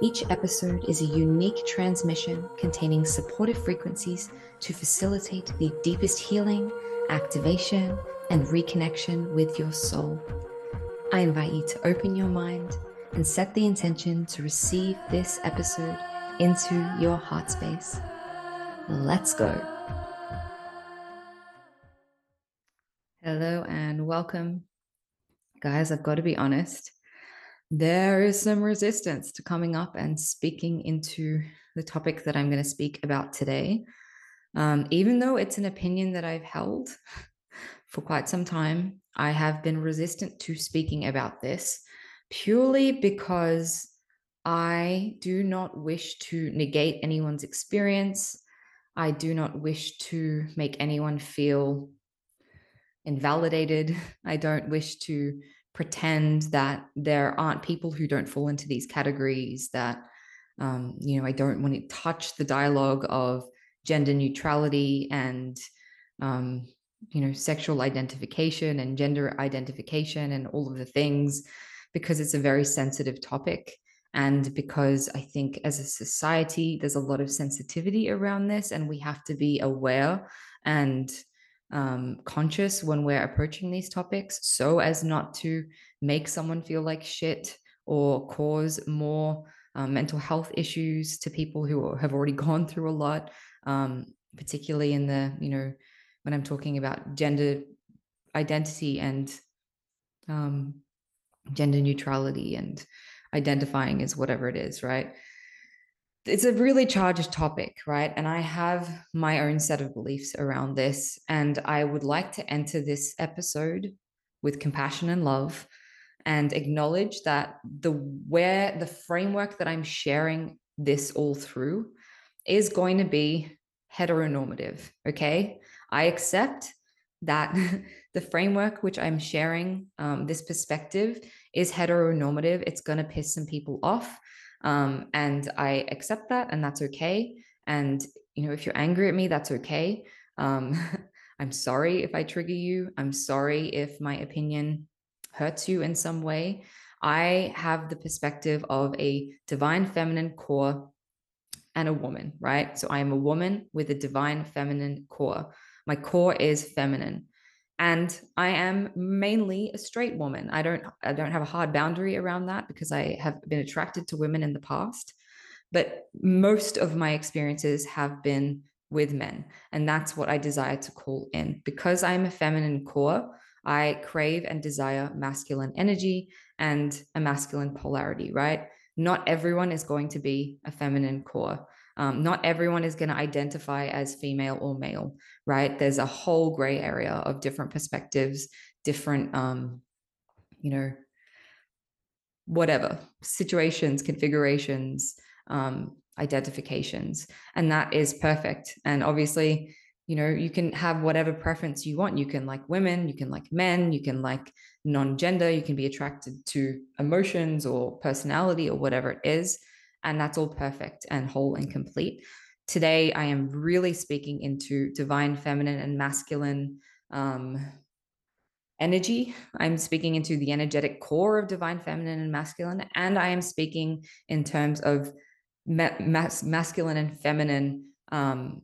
Each episode is a unique transmission containing supportive frequencies to facilitate the deepest healing, activation, and reconnection with your soul. I invite you to open your mind and set the intention to receive this episode into your heart space. Let's go. Hello and welcome. Guys, I've got to be honest there is some resistance to coming up and speaking into the topic that I'm going to speak about today. Um, even though it's an opinion that I've held for quite some time, I have been resistant to speaking about this purely because I do not wish to negate anyone's experience. I do not wish to make anyone feel invalidated. I don't wish to pretend that there aren't people who don't fall into these categories that um, you know i don't want to touch the dialogue of gender neutrality and um, you know sexual identification and gender identification and all of the things because it's a very sensitive topic. And because i think as a society there's a lot of sensitivity around this and we have to be aware and um, conscious when we're approaching these topics so as not to make someone feel like shit or cause more um, mental health issues to people who have already gone through a lot um, particularly in the you know when i'm talking about gender identity and um, gender neutrality and identifying as whatever it is right it's a really charged topic, right? And I have my own set of beliefs around this. And I would like to enter this episode with compassion and love and acknowledge that the where the framework that I'm sharing this all through is going to be heteronormative. Okay. I accept that the framework which I'm sharing, um, this perspective, is heteronormative. It's going to piss some people off. Um, and I accept that, and that's okay. And, you know, if you're angry at me, that's okay. Um, I'm sorry if I trigger you. I'm sorry if my opinion hurts you in some way. I have the perspective of a divine feminine core and a woman, right? So I am a woman with a divine feminine core. My core is feminine and i am mainly a straight woman. I don't i don't have a hard boundary around that because i have been attracted to women in the past. But most of my experiences have been with men and that's what i desire to call in. Because i'm a feminine core i crave and desire masculine energy and a masculine polarity right? Not everyone is going to be a feminine core um, not everyone is going to identify as female or male, right? There's a whole gray area of different perspectives, different, um, you know, whatever situations, configurations, um, identifications. And that is perfect. And obviously, you know, you can have whatever preference you want. You can like women, you can like men, you can like non gender, you can be attracted to emotions or personality or whatever it is. And that's all perfect and whole and complete. Today, I am really speaking into divine feminine and masculine um, energy. I'm speaking into the energetic core of divine feminine and masculine. And I am speaking in terms of ma- mas- masculine and feminine, um,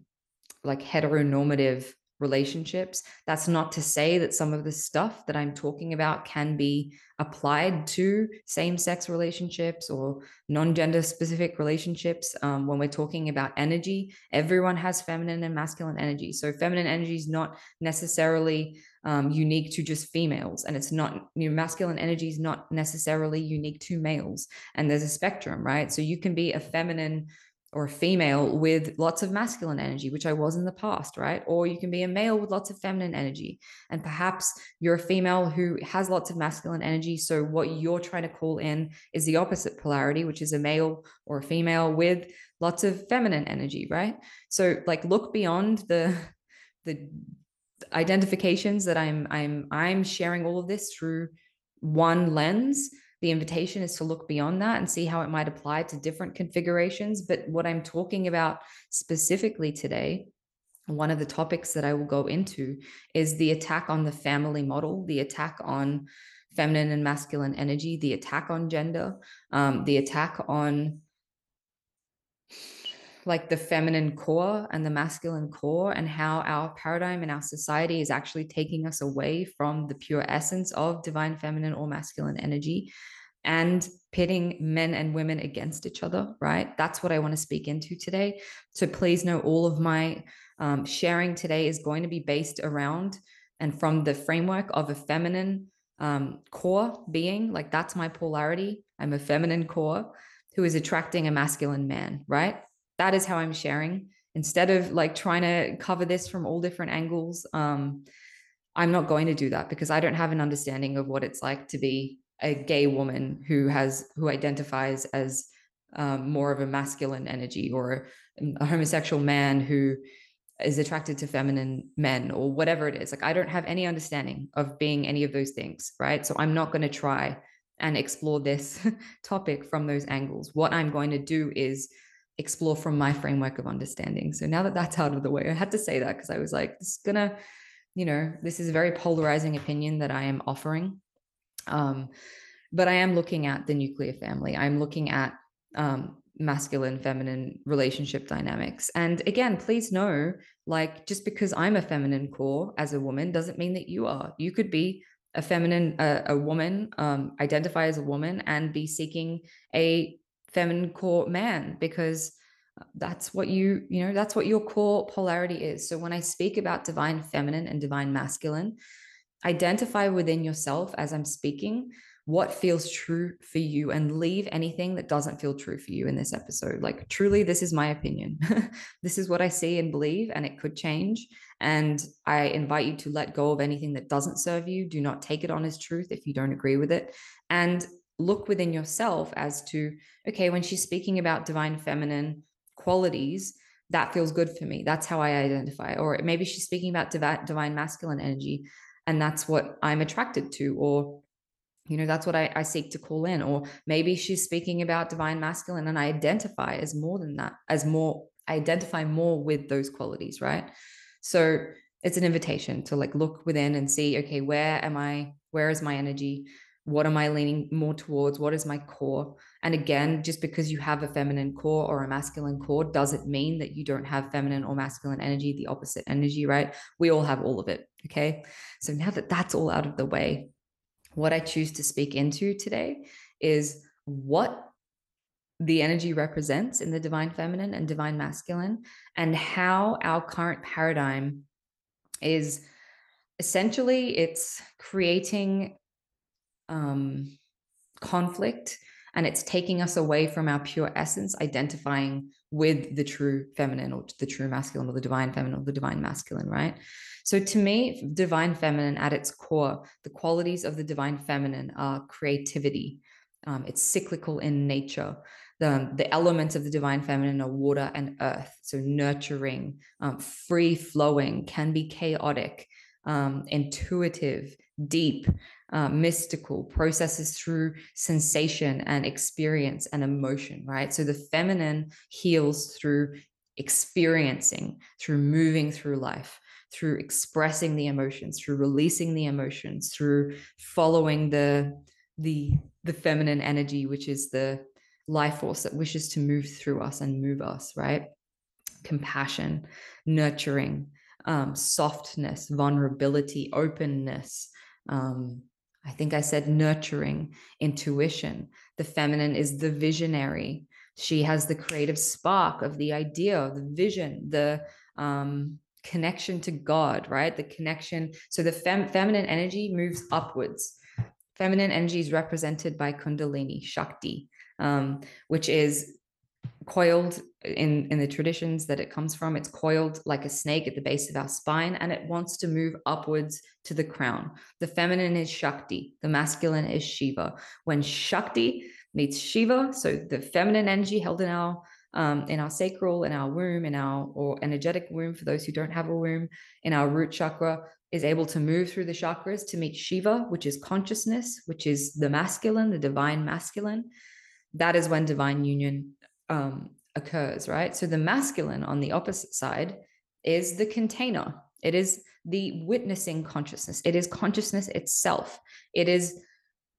like heteronormative relationships. That's not to say that some of the stuff that I'm talking about can be applied to same sex relationships or non gender specific relationships. Um, when we're talking about energy, everyone has feminine and masculine energy. So, feminine energy is not necessarily um, unique to just females, and it's not, you know, masculine energy is not necessarily unique to males. And there's a spectrum, right? So, you can be a feminine or a female with lots of masculine energy, which I was in the past, right? Or you can be a male with lots of feminine energy. And perhaps you're a female who has lots of masculine energy. So what you're trying to call in is the opposite polarity, which is a male or a female with lots of feminine energy, right? So like look beyond the the identifications that I'm I'm I'm sharing all of this through one lens. The invitation is to look beyond that and see how it might apply to different configurations. But what I'm talking about specifically today, one of the topics that I will go into is the attack on the family model, the attack on feminine and masculine energy, the attack on gender, um, the attack on like the feminine core and the masculine core and how our paradigm and our society is actually taking us away from the pure essence of divine feminine or masculine energy and pitting men and women against each other right? That's what i want to speak into today. So please know all of my um, sharing today is going to be based around and from the framework of a feminine um, core being like that's my polarity. I'm a feminine core who is attracting a masculine man right that is how I'm sharing. Instead of like trying to cover this from all different angles, um, I'm not going to do that because I don't have an understanding of what it's like to be a gay woman who has who identifies as um, more of a masculine energy or a homosexual man who is attracted to feminine men or whatever it is. Like I don't have any understanding of being any of those things, right? So I'm not going to try and explore this topic from those angles. What I'm going to do is explore from my framework of understanding. So now that that's out of the way, I had to say that because I was like, this is gonna, you know, this is a very polarizing opinion that I am offering. Um, but I am looking at the nuclear family. I'm looking at um, masculine feminine relationship dynamics. And again, please know, like, just because I'm a feminine core as a woman doesn't mean that you are. You could be a feminine, a, a woman, um, identify as a woman, and be seeking a feminine core man because uh, that's what you you know that's what your core polarity is. So when i speak about divine feminine and divine masculine identify within yourself as i'm speaking what feels true for you and leave anything that doesn't feel true for you in this episode. Like truly this is my opinion. This is what i see and believe and it could change. And i invite you to let go of anything that doesn't serve you. Do not take it on as truth if you don't agree with it. And look within yourself as to okay when she's speaking about divine feminine qualities that feels good for me. That's how i identify. Or maybe she's speaking about divi- divine masculine energy and that's what i'm attracted to or you know that's what I, I seek to call in. Or maybe she's speaking about divine masculine and i identify as more than that as more i identify more with those qualities right? So it's an invitation to like look within and see okay where am i where is my energy what am I leaning more towards? What is my core? And again, just because you have a feminine core or a masculine core doesn't mean that you don't have feminine or masculine energy, the opposite energy, right? We all have all of it. Okay. So now that that's all out of the way, what I choose to speak into today is what the energy represents in the divine feminine and divine masculine, and how our current paradigm is essentially it's creating um, conflict and it's taking us away from our pure essence, identifying with the true feminine or the true masculine or the divine feminine or the divine masculine, right? So to me, divine feminine at its core, the qualities of the divine feminine are creativity. Um, it's cyclical in nature. The, the elements of the divine feminine are water and earth. So nurturing, um, free flowing, can be chaotic, um, intuitive, deep, uh, mystical, processes through sensation and experience and emotion, right? So the feminine heals through experiencing, through moving through life, through expressing the emotions, through releasing the emotions, through following the the the feminine energy, which is the life force that wishes to move through us and move us, right? Compassion, nurturing, um, softness, vulnerability, openness, um, I think I said nurturing, intuition. The feminine is the visionary. She has the creative spark of the idea, the vision, the um, connection to God, right? The connection. So the fem- feminine energy moves upwards. Feminine energy is represented by Kundalini, Shakti, um, which is coiled in in the traditions that it comes from. It's coiled like a snake at the base of our spine and it wants to move upwards to the crown. The feminine is shakti the masculine is shiva. When shakti meets shiva so the feminine energy held in our um, in our sacral, in our womb, in our or energetic womb for those who don't have a womb, in our root chakra, is able to move through the chakras to meet Shiva, which is consciousness, which is the masculine, the divine masculine. That is when divine union um, occurs, right? So the masculine on the opposite side is the container. It is the witnessing consciousness. It is consciousness itself. It is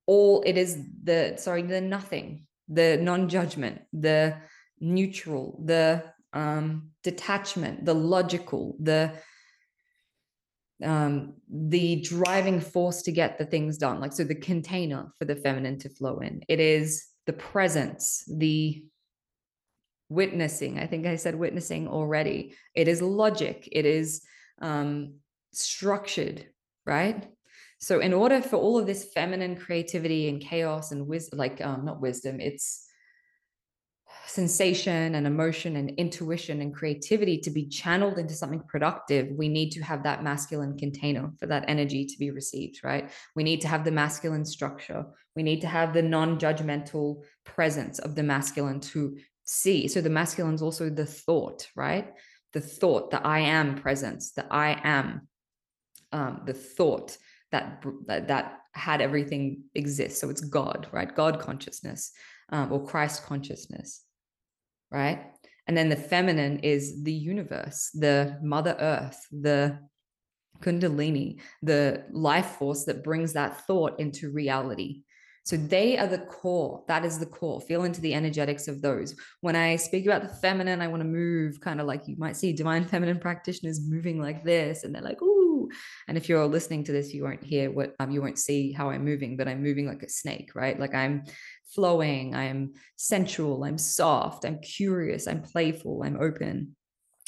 all, it is the, sorry, the nothing, the non judgment, the neutral, the um, detachment, the logical, the um the driving force to get the things done like so the container for the feminine to flow in it is the presence the witnessing i think i said witnessing already it is logic it is um structured right so in order for all of this feminine creativity and chaos and wisdom like um not wisdom it's sensation and emotion and intuition and creativity to be channeled into something productive, we need to have that masculine container for that energy to be received, right? We need to have the masculine structure. We need to have the non judgmental presence of the masculine to see. So the masculine is also the thought, right? The thought, the I am presence, the I am, um, the thought that, that had everything exist. So it's God, right? God consciousness um, or Christ consciousness right? And then the feminine is the universe, the Mother Earth, the Kundalini, the life force that brings that thought into reality. So they are the core. That is the core. Feel into the energetics of those. When I speak about the feminine, I want to move kind of like you might see divine feminine practitioners moving like this, and they're like, ooh. And if you're listening to this, you won't hear what um, you won't see how I'm moving, but I'm moving like a snake, right? Like I'm flowing, I'm sensual, I'm soft, I'm curious, I'm playful, I'm open.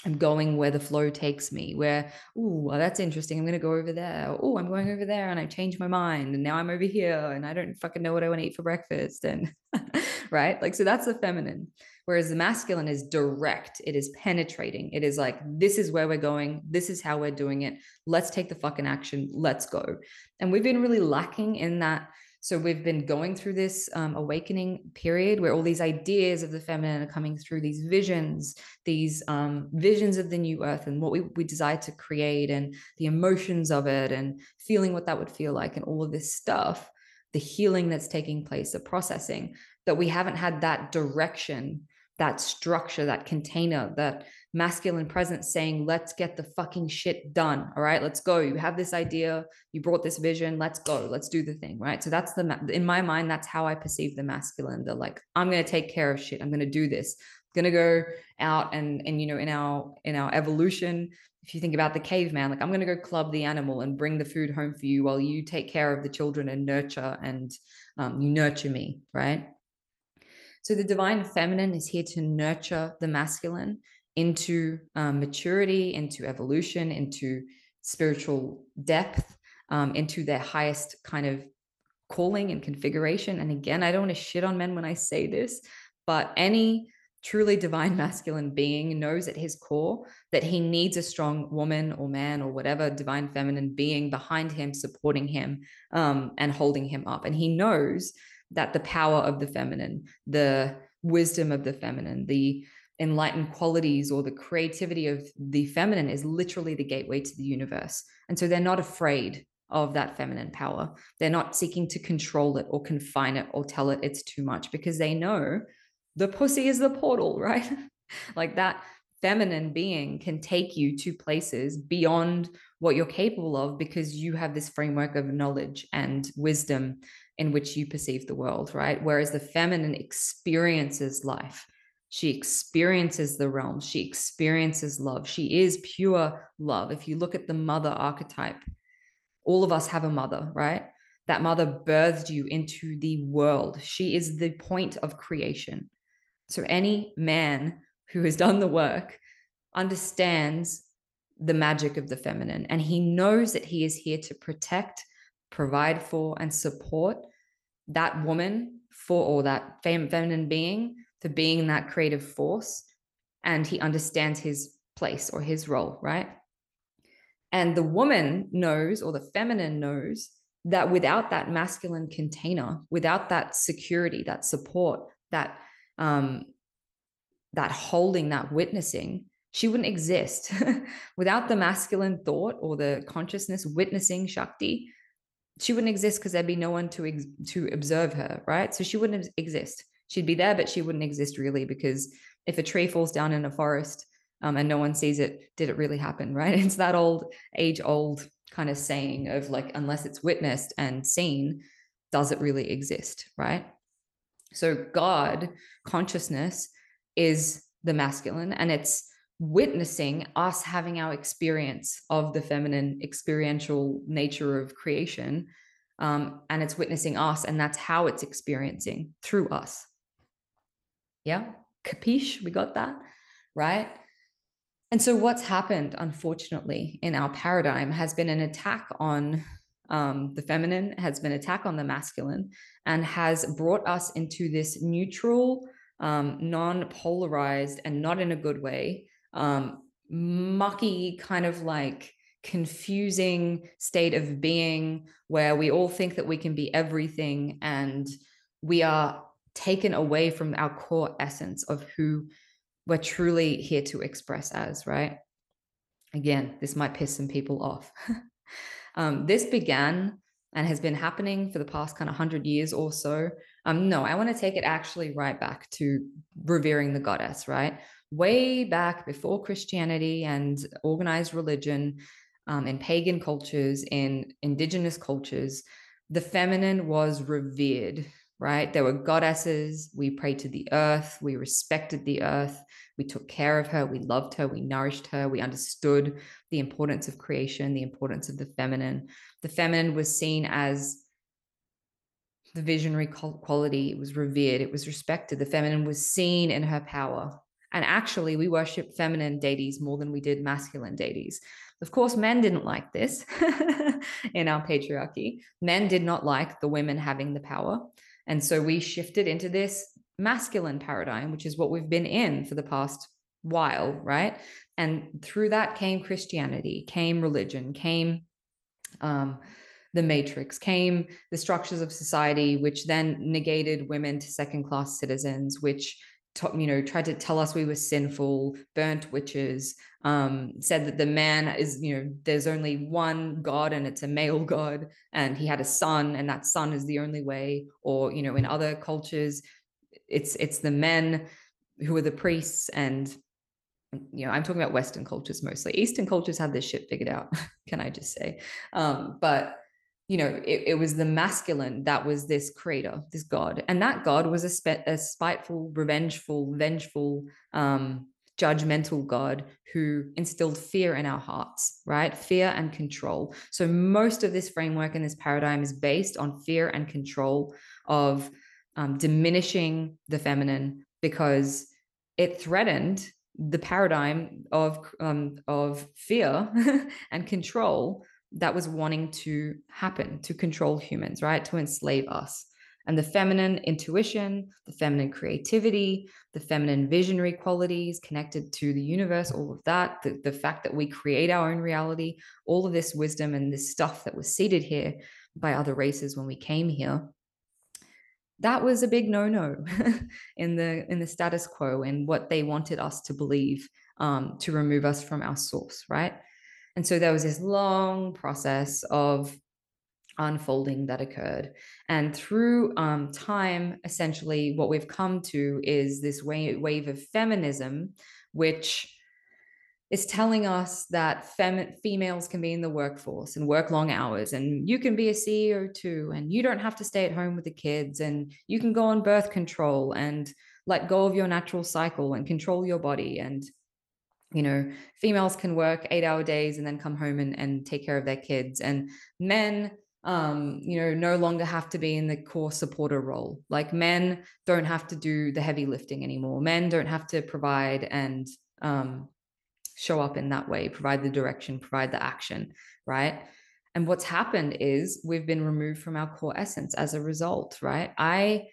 I'm going where the flow takes me, where, oh, well, that's interesting. I'm going to go over there. Oh, I'm going over there and I changed my mind. And now I'm over here and I don't fucking know what I want to eat for breakfast. And right. Like, so that's the feminine. Whereas the masculine is direct, it is penetrating. It is like, this is where we're going. This is how we're doing it. Let's take the fucking action. Let's go. And we've been really lacking in that so we've been going through this um, awakening period where all these ideas of the feminine are coming through, these visions, these um, visions of the new earth and what we, we desire to create and the emotions of it and feeling what that would feel like and all of this stuff, the healing that's taking place, the processing, that we haven't had that direction, that structure, that container, that masculine presence saying, let's get the fucking shit done. All right, let's go. You have this idea, you brought this vision, let's go, let's do the thing. Right. So that's the, in my mind, that's how I perceive the masculine. They're like, I'm going to take care of shit. I'm going to do this. I'm going to go out and, and, you know, in our, in our evolution, if you think about the caveman, like I'm going to go club the animal and bring the food home for you while you take care of the children and nurture and um, you nurture me. Right. So the divine feminine is here to nurture the masculine into um, maturity, into evolution, into spiritual depth, um, into their highest kind of calling and configuration. And again, I don't want to shit on men when I say this, but any truly divine masculine being knows at his core that he needs a strong woman or man or whatever divine feminine being behind him, supporting him um, and holding him up. And he knows that the power of the feminine, the wisdom of the feminine, the enlightened qualities or the creativity of the feminine is literally the gateway to the universe. And so they're not afraid of that feminine power. They're not seeking to control it or confine it or tell it it's too much because they know the pussy is the portal, right? like that feminine being can take you to places beyond what you're capable of because you have this framework of knowledge and wisdom in which you perceive the world, right? Whereas the feminine experiences life she experiences the realm. She experiences love. She is pure love. If you look at the mother archetype, all of us have a mother, right? That mother birthed you into the world. She is the point of creation. So, any man who has done the work understands the magic of the feminine and he knows that he is here to protect, provide for, and support that woman for or that feminine being to being that creative force and he understands his place or his role, right? And the woman knows, or the feminine knows, that without that masculine container, without that security, that support, that um, that holding, that witnessing, she wouldn't exist. Without the masculine thought or the consciousness witnessing Shakti, she wouldn't exist because there'd be no one to ex- to observe her, right? So she wouldn't exist. She'd be there, but she wouldn't exist really because if a tree falls down in a forest um, and no one sees it, did it really happen, right? It's that old age old kind of saying of like, unless it's witnessed and seen, does it really exist, right? So God consciousness is the masculine and it's witnessing us having our experience of the feminine experiential nature of creation um, and it's witnessing us and that's how it's experiencing through us yeah capiche? We got that right? And so what's happened unfortunately in our paradigm has been an attack on um, the feminine has been attack on the masculine and has brought us into this neutral um, non-polarized and not in a good way um, mucky kind of like confusing state of being where we all think that we can be everything and we are taken away from our core essence of who we're truly here to express as, right? Again, this might piss some people off. um, this began and has been happening for the past kind of 100 years or so. Um, no, I want to take it actually right back to revering the goddess, right? way back before Christianity and organized religion, um, in pagan cultures, in indigenous cultures, the feminine was revered, right? There were goddesses. We prayed to the earth. We respected the earth. We took care of her. We loved her. We nourished her. We understood the importance of creation, the importance of the feminine. The feminine was seen as the visionary quality. It was revered. It was respected. The feminine was seen in her power. And actually, we worship feminine deities more than we did masculine deities. Of course, men didn't like this in our patriarchy. Men did not like the women having the power. And so we shifted into this masculine paradigm, which is what we've been in for the past while, right? And through that came Christianity, came religion, came um, the matrix, came the structures of society, which then negated women to second class citizens, which you know tried to tell us we were sinful burnt witches um, said that the man is you know there's only one god and it's a male god and he had a son and that son is the only way or you know in other cultures it's it's the men who are the priests and you know i'm talking about western cultures mostly. Eastern cultures have this shit figured out can i just say? Um, but you know, it, it, was the masculine that was this creator, this God. And that God was a, a spiteful, revengeful, vengeful, um, judgmental God who instilled fear in our hearts, right? Fear and control. So most of this framework and this paradigm is based on fear and control of um, diminishing the feminine because it threatened the paradigm of um, of fear and control that was wanting to happen to control humans, right? To enslave us. And the feminine intuition, the feminine creativity, the feminine visionary qualities connected to the universe, all of that, the, the fact that we create our own reality, all of this wisdom and this stuff that was seeded here by other races when we came here that was a big no-no in the in the status quo and what they wanted us to believe um, to remove us from our source right and so there was this long process of unfolding that occurred. And through um, time, essentially, what we've come to is this wave, of feminism, which is telling us that fem- females can be in the workforce and work long hours, and you can be a CEO too, and you don't have to stay at home with the kids, and you can go on birth control and let go of your natural cycle and control your body. And you know females can work eight hour days and then come home and, and take care of their kids and men um you know no longer have to be in the core supporter role. Like men don't have to do the heavy lifting anymore. Men don't have to provide and um show up in that way provide the direction provide the action right? And what's happened is we've been removed from our core essence as a result right? I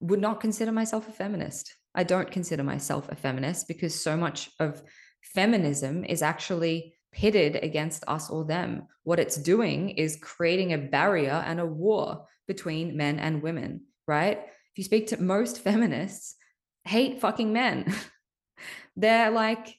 would not consider myself a feminist. I don't consider myself a feminist because so much of feminism is actually pitted against us or them. What it's doing is creating a barrier and a war between men and women, right? If you speak to most feminists, hate fucking men. they're like,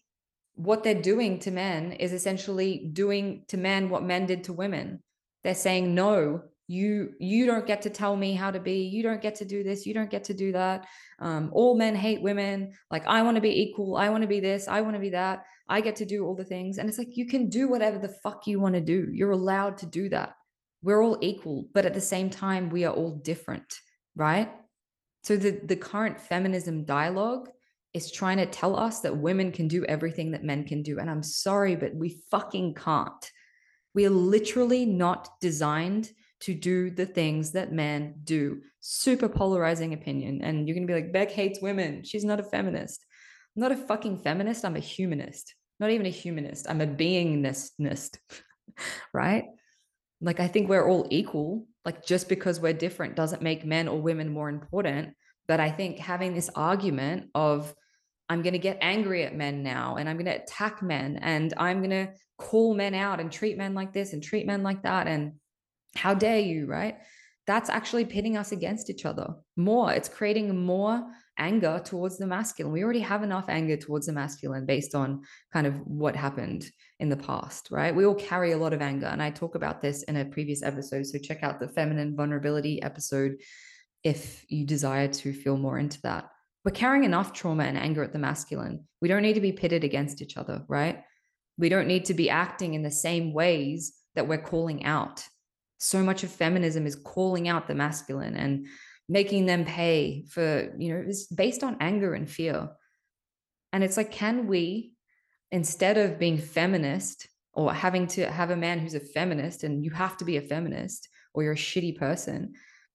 what they're doing to men is essentially doing to men what men did to women. They're saying, no, you you don't get to tell me how to be. You don't get to do this. You don't get to do that. Um, all men hate women. Like i want to be equal. I want to be this. I want to be that. I get to do all the things. And it's like you can do whatever the fuck you want to do. You're allowed to do that. We're all equal but at the same time we are all different right? So the the current feminism dialogue is trying to tell us that women can do everything that men can do. And i'm sorry but we fucking can't. We are literally not designed to do the things that men do. Super polarizing opinion. And you're going to be like, Bec hates women. She's not a feminist. I'm not a fucking feminist. I'm a humanist. Not even a humanist. I'm a beingness, right? Like, I think we're all equal. Like, just because we're different doesn't make men or women more important. But I think having this argument of, I'm going to get angry at men now and I'm going to attack men and I'm going to call men out and treat men like this and treat men like that. And how dare you, right? That's actually pitting us against each other more. It's creating more anger towards the masculine. We already have enough anger towards the masculine based on kind of what happened in the past, right? We all carry a lot of anger. And I talk about this in a previous episode. So check out the feminine vulnerability episode if you desire to feel more into that. We're carrying enough trauma and anger at the masculine. We don't need to be pitted against each other, right? We don't need to be acting in the same ways that we're calling out so much of feminism is calling out the masculine and making them pay for you know it's based on anger and fear. And it's like can we instead of being feminist or having to have a man who's a feminist and you have to be a feminist or you're a shitty person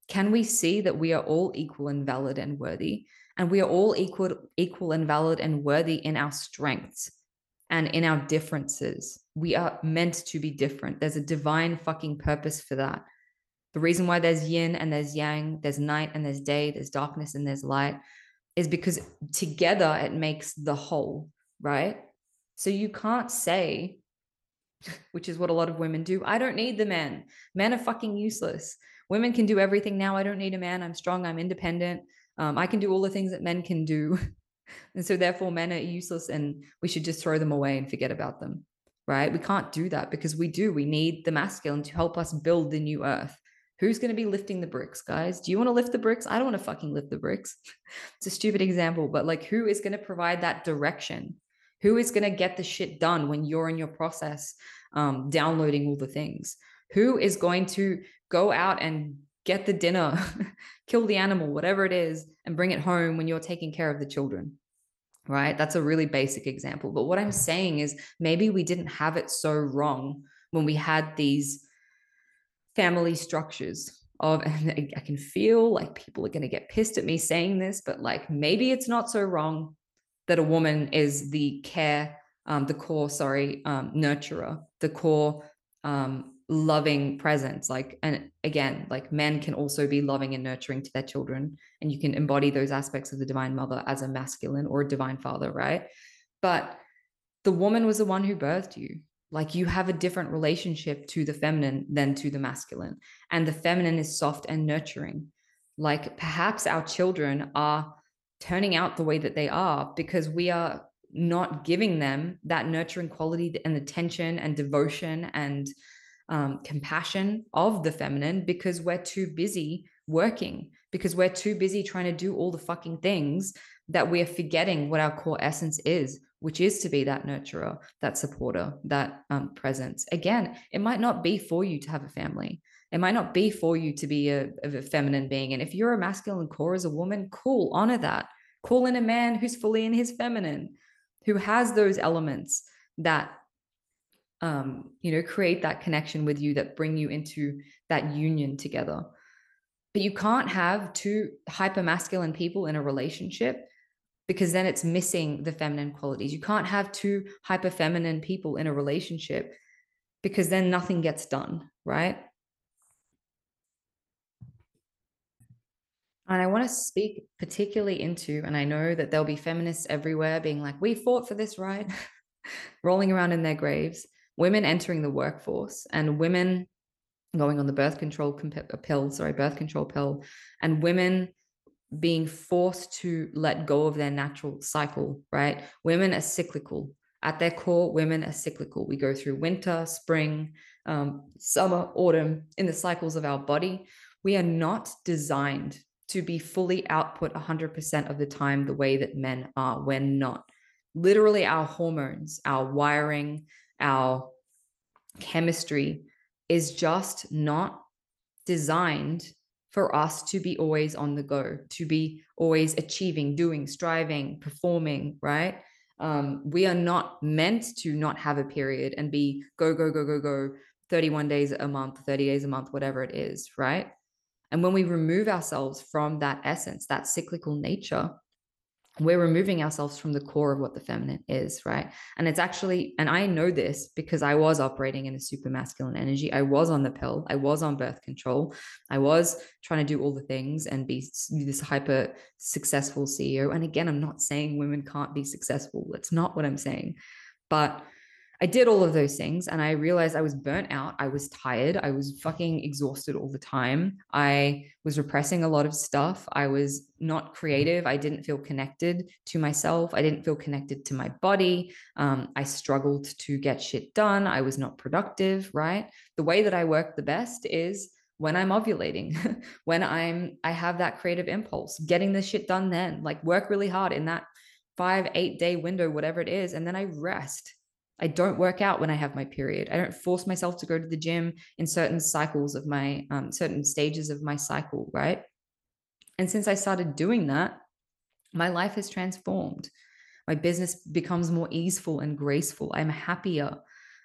can we see that we are all equal and valid and worthy? And we are all equal equal and valid and worthy in our strengths and in our differences. We are meant to be different. There's a divine fucking purpose for that. The reason why there's yin and there's yang, there's night and there's day, there's darkness and there's light is because together it makes the whole, right? So you can't say, which is what a lot of women do, I don't need the men. Men are fucking useless. Women can do everything now. I don't need a man. I'm strong. I'm independent. Um, I can do all the things that men can do. And so therefore men are useless and we should just throw them away and forget about them. Right? We can't do that because we do. We need the masculine to help us build the new earth. Who's going to be lifting the bricks, guys? Do you want to lift the bricks? I don't want to fucking lift the bricks. it's a stupid example, but like who is going to provide that direction? Who is going to get the shit done when you're in your process um, downloading all the things? Who is going to go out and get the dinner, kill the animal, whatever it is, and bring it home when you're taking care of the children? Right? That's a really basic example. But what I'm saying is maybe we didn't have it so wrong when we had these family structures of, and I can feel like people are going to get pissed at me saying this, but like maybe it's not so wrong that a woman is the care, um, the core, sorry, um, nurturer, the core um, loving presence like and again like men can also be loving and nurturing to their children and you can embody those aspects of the divine mother as a masculine or a divine father right? But the woman was the one who birthed you. Like you have a different relationship to the feminine than to the masculine and the feminine is soft and nurturing. Like perhaps our children are turning out the way that they are because we are not giving them that nurturing quality and attention and devotion and um, compassion of the feminine because we're too busy working, because we're too busy trying to do all the fucking things that we're forgetting what our core essence is, which is to be that nurturer, that supporter, that um, presence. Again, it might not be for you to have a family. It might not be for you to be a, a feminine being. And if you're a masculine core as a woman, cool, honor that. Call in a man who's fully in his feminine, who has those elements that um, you know, create that connection with you that bring you into that union together. But you can't have two hyper masculine people in a relationship because then it's missing the feminine qualities. You can't have two hyper feminine people in a relationship because then nothing gets done, right? And I want to speak particularly into, and I know that there'll be feminists everywhere being like, we fought for this, right? Rolling around in their graves women entering the workforce and women going on the birth control pill, sorry, birth control pill, and women being forced to let go of their natural cycle, right? Women are cyclical. At their core, women are cyclical. We go through winter, spring, um, summer, autumn in the cycles of our body. We are not designed to be fully output 100% of the time the way that men are. We're not. Literally, our hormones, our wiring, our chemistry is just not designed for us to be always on the go, to be always achieving, doing, striving, performing, right? Um, we are not meant to not have a period and be go, go, go, go, go 31 days a month, 30 days a month, whatever it is, right? And when we remove ourselves from that essence, that cyclical nature, we're removing ourselves from the core of what the feminine is, right? And it's actually, and I know this because I was operating in a super masculine energy. I was on the pill, I was on birth control, I was trying to do all the things and be this hyper successful CEO. And again, I'm not saying women can't be successful. That's not what I'm saying. But I did all of those things and I realized I was burnt out. I was tired. I was fucking exhausted all the time. I was repressing a lot of stuff. I was not creative. I didn't feel connected to myself. I didn't feel connected to my body. Um, I struggled to get shit done. I was not productive, right? The way that I work the best is when I'm ovulating, when I'm I have that creative impulse, getting the shit done then, like work really hard in that five, eight day window, whatever it is, and then I rest I don't work out when I have my period. I don't force myself to go to the gym in certain cycles of my um, certain stages of my cycle, right? And since I started doing that, my life has transformed. My business becomes more easeful and graceful. I'm happier.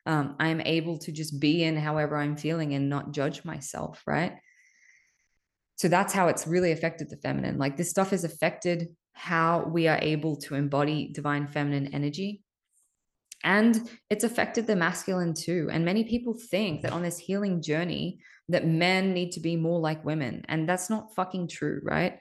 Um, I am able to just be in however I'm feeling and not judge myself, right? So that's how it's really affected the feminine. Like this stuff has affected how we are able to embody divine feminine energy and it's affected the masculine too and many people think that on this healing journey that men need to be more like women and that's not fucking true right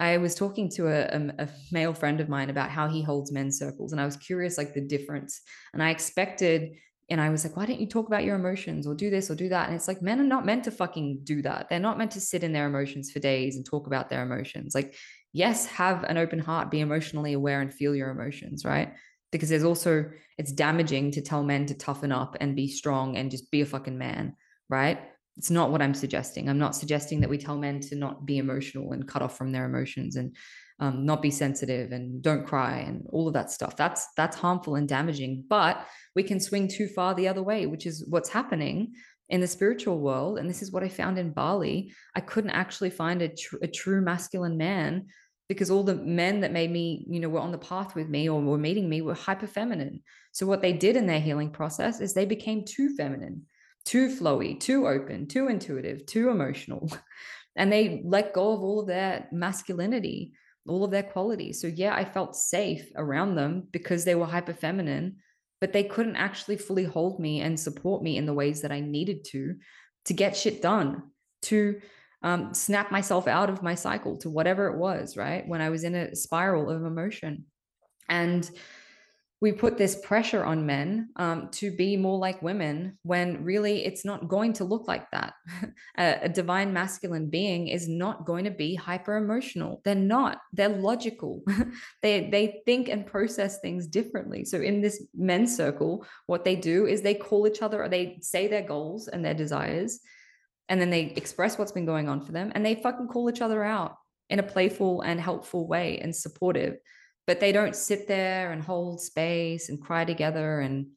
i was talking to a, a, male friend of mine about how he holds men's circles and i was curious like the difference and i expected and I was like, why don't you talk about your emotions or do this or do that? And it's like, men are not meant to fucking do that. They're not meant to sit in their emotions for days and talk about their emotions. Like, yes, have an open heart, be emotionally aware and feel your emotions, right? Because there's also it's damaging to tell men to toughen up and be strong and just be a fucking man, right? It's not what I'm suggesting. I'm not suggesting that we tell men to not be emotional and cut off from their emotions and um, not be sensitive and don't cry and all of that stuff. That's that's harmful and damaging. But we can swing too far the other way, which is what's happening in the spiritual world. And this is what I found in Bali. I couldn't actually find a, tr- a true masculine man because all the men that made me, you know, were on the path with me or were meeting me were hyper feminine. So what they did in their healing process is they became too feminine, too flowy, too open, too intuitive, too emotional. And they let go of all of their masculinity, all of their qualities. So yeah, I felt safe around them because they were hyper feminine, but they couldn't actually fully hold me and support me in the ways that I needed to to get shit done, to um, snap myself out of my cycle to whatever it was, right? When I was in a spiral of emotion. And we put this pressure on men um, to be more like women when really it's not going to look like that. a, a, divine masculine being is not going to be hyper emotional. They're not. They're logical. they they think and process things differently. So in this men's circle, what they do is they call each other. Or they say their goals and their desires, and then they express what's been going on for them and they fucking call each other out in a playful and helpful way and supportive. But they don't sit there and hold space and cry together and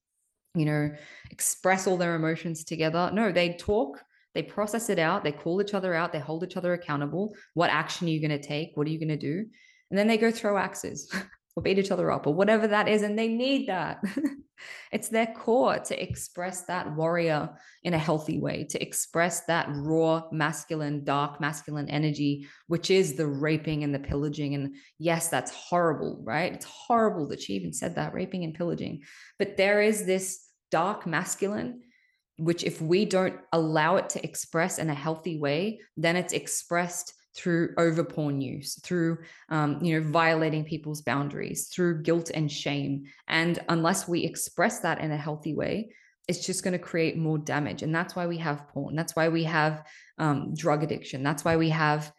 you know express all their emotions together. No they talk they process it out they call each other out they hold each other accountable. What action are you going to take? What are you going to do? And then they go throw axes or beat each other up or whatever that is. And they need that. it's their core to express that warrior in a healthy way, to express that raw, masculine, dark, masculine energy, which is the raping and the pillaging. And yes, that's horrible, right? It's horrible that she even said that raping and pillaging. But there is this dark masculine which if we don't allow it to express in a healthy way then it's expressed through over porn use, through um, you know violating people's boundaries, through guilt and shame. And unless we express that in a healthy way, it's just going to create more damage. And that's why we have porn. That's why we have um, drug addiction. That's why we have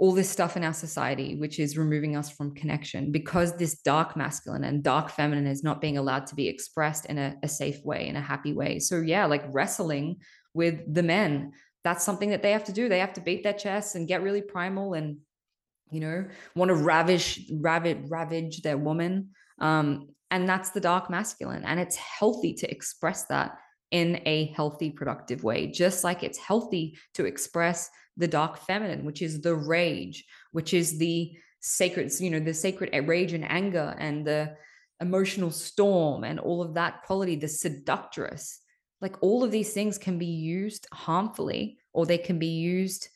all this stuff in our society, which is removing us from connection because this dark masculine and dark feminine is not being allowed to be expressed in a, a safe way, in a happy way. So, yeah, like wrestling with the men, that's something that they have to do. They have to beat their chests and get really primal and, you know, want to ravish, ravage, ravage their woman. Um, and that's the dark masculine. And it's healthy to express that in a healthy, productive way, just like it's healthy to express the dark feminine, which is the rage, which is the sacred, you know, the sacred rage and anger and the emotional storm and all of that quality, the seductress. Like all of these things can be used harmfully or they can be used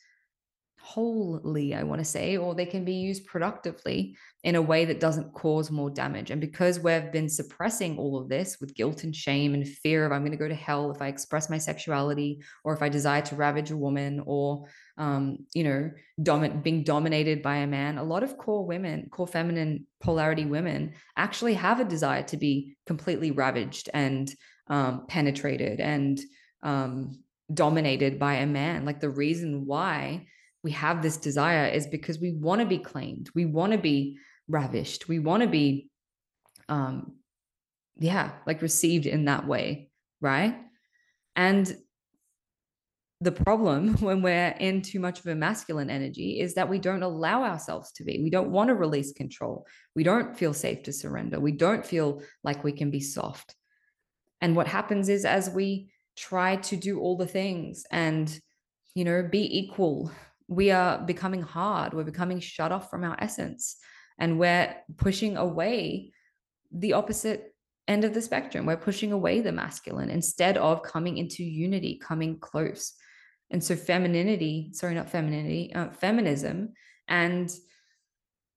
wholly, I want to say, or they can be used productively in a way that doesn't cause more damage. And because we've been suppressing all of this with guilt and shame and fear of I'm going to go to hell if I express my sexuality or if I desire to ravage a woman or, um, you know, domin- being dominated by a man, a lot of core women, core feminine polarity women actually have a desire to be completely ravaged and um, penetrated and um, dominated by a man. Like the reason why we have this desire is because we want to be claimed. We want to be ravished. We want to be, um, yeah, like received in that way. Right. And the problem when we're in too much of a masculine energy is that we don't allow ourselves to be. We don't want to release control. We don't feel safe to surrender. We don't feel like we can be soft. And what happens is as we try to do all the things and, you know, be equal, we are becoming hard. We're becoming shut off from our essence and we're pushing away the opposite end of the spectrum. We're pushing away the masculine instead of coming into unity, coming close. And so, femininity, sorry, not femininity, uh, feminism, and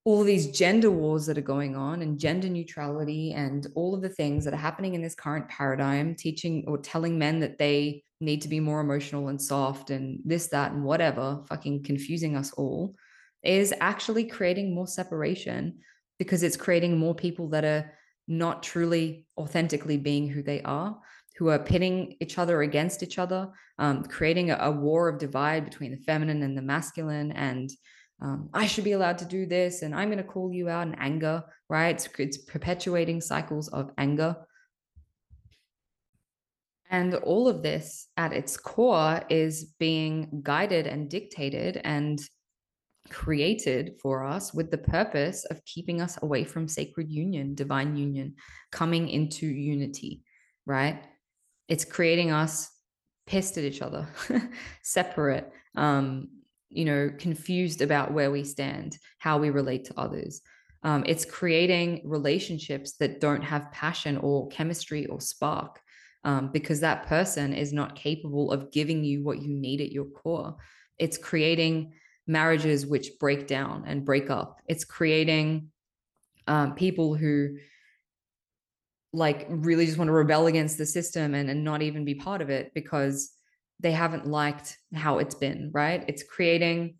all these gender wars that are going on, and gender neutrality, and all of the things that are happening in this current paradigm, teaching or telling men that they need to be more emotional and soft and this, that, and whatever, fucking confusing us all, is actually creating more separation because it's creating more people that are not truly authentically being who they are, who are pitting each other against each other, um, creating a, a, war of divide between the feminine and the masculine. And um, I should be allowed to do this, and I'm going to call you out in anger, right? It's, it's perpetuating cycles of anger. And all of this at its core is being guided and dictated and created for us with the purpose of keeping us away from sacred union, divine union, coming into unity, right? It's creating us pissed at each other, separate, um, you know, confused about where we stand, how we relate to others. Um, it's creating relationships that don't have passion or chemistry or spark um, because that person is not capable of giving you what you need at your core. It's creating marriages which break down and break up. It's creating um, people who like really just want to rebel against the system and, and not even be part of it because they haven't liked how it's been, right? It's creating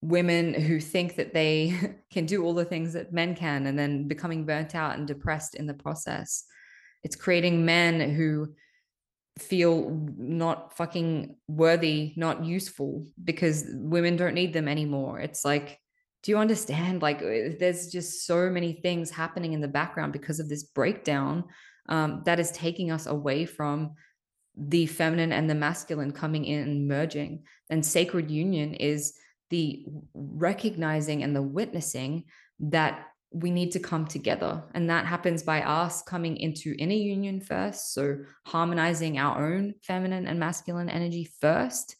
women who think that they can do all the things that men can and then becoming burnt out and depressed in the process. It's creating men who feel not fucking worthy, not useful because women don't need them anymore. It's like, do you understand? Like, uh, there's just so many things happening in the background because of this breakdown um, that is taking us away from the feminine and the masculine coming in and merging. And sacred union is the recognizing and the witnessing that we need to come together. And that happens by us coming into inner union first. So, harmonizing our own feminine and masculine energy first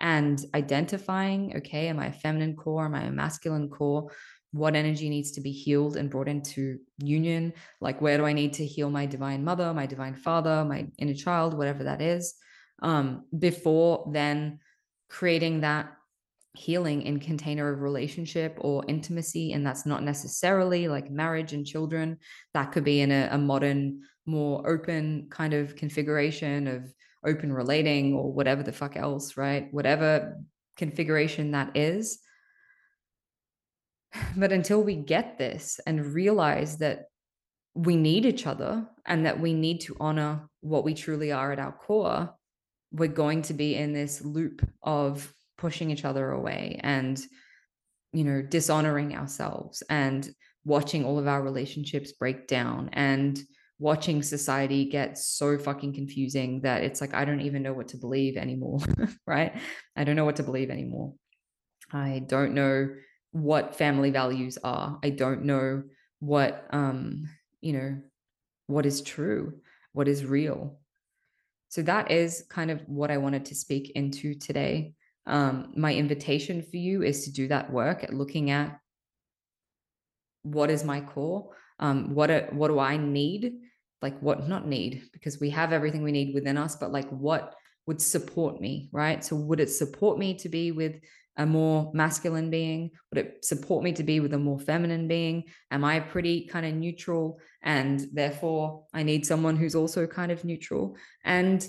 and identifying okay, am I a feminine core? Am I a masculine core? What energy needs to be healed and brought into union? Like, where do I need to heal my divine mother, my divine father, my inner child, whatever that is? Um, before then creating that healing in container of relationship or intimacy and that's not necessarily like marriage and children that could be in a, a, modern more open kind of configuration of open relating or whatever the fuck else right whatever configuration that is but until we get this and realize that we need each other and that we need to honor what we truly are at our core we're going to be in this loop of pushing each other away and you know, dishonoring ourselves and watching all of our relationships break down and watching society get so fucking confusing that it's like I don't even know what to believe anymore, right? I don't know what to believe anymore. I don't know what family values are. I don't know what um, you know, what is true, what is real. So that is kind of what I wanted to speak into today. Um, my invitation for you is to do that work at looking at what is my core, um, what a, what do I need, like what not need because we have everything we need within us, but like what would support me, right? So would it support me to be with a more masculine being? Would it support me to be with a more feminine being? Am I pretty kind of neutral? And therefore, I need someone who's also kind of neutral. And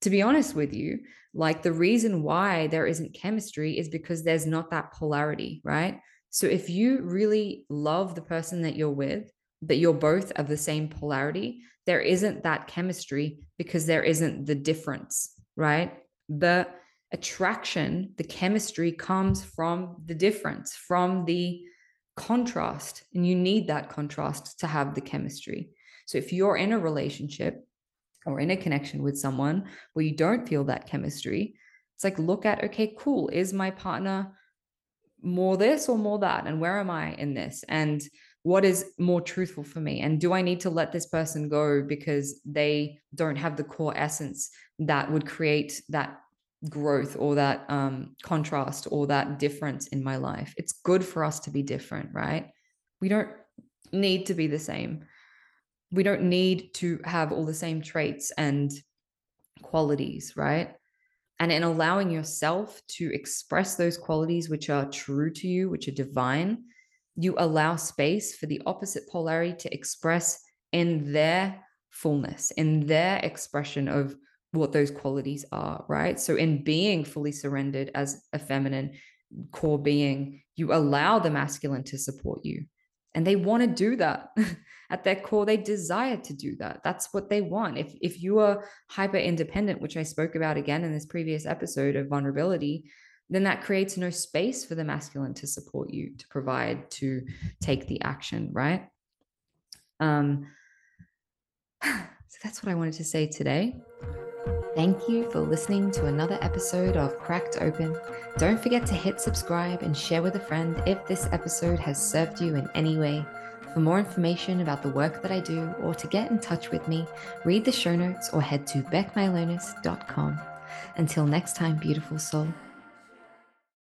to be honest with you, like the reason why there isn't chemistry is because there's not that polarity, right? So if you really love the person that you're with, that you're both of the same polarity, there isn't that chemistry because there isn't the difference, right? The attraction, the chemistry comes from the difference, from the contrast. And you need that contrast to have the chemistry. So if you're in a relationship or in a connection with someone where you don't feel that chemistry, it's like, look at, okay, cool. Is my partner more this or more that? And where am I in this? And what is more truthful for me? And do I need to let this person go because they don't have the core essence that would create that growth or that um, contrast or that difference in my life? It's good for us to be different, right? We don't need to be the same we don't need to have all the same traits and qualities, right? And in allowing yourself to express those qualities which are true to you, which are divine, you allow space for the opposite polarity to express in their fullness, in their expression of what those qualities are, right? So, in being fully surrendered as a feminine core being, you allow the masculine to support you. And they want to do that. at their core they desire to do that that's what they want if if you are hyper independent which i spoke about again in this previous episode of vulnerability then that creates no space for the masculine to support you to provide to take the action right um so that's what i wanted to say today Thank you for listening to another episode of Cracked Open. Don't forget to hit subscribe and share with a friend if this episode has served you in any way. For more information about the work that I do or to get in touch with me, read the show notes or head to becmylonas.com. Until next time, beautiful soul.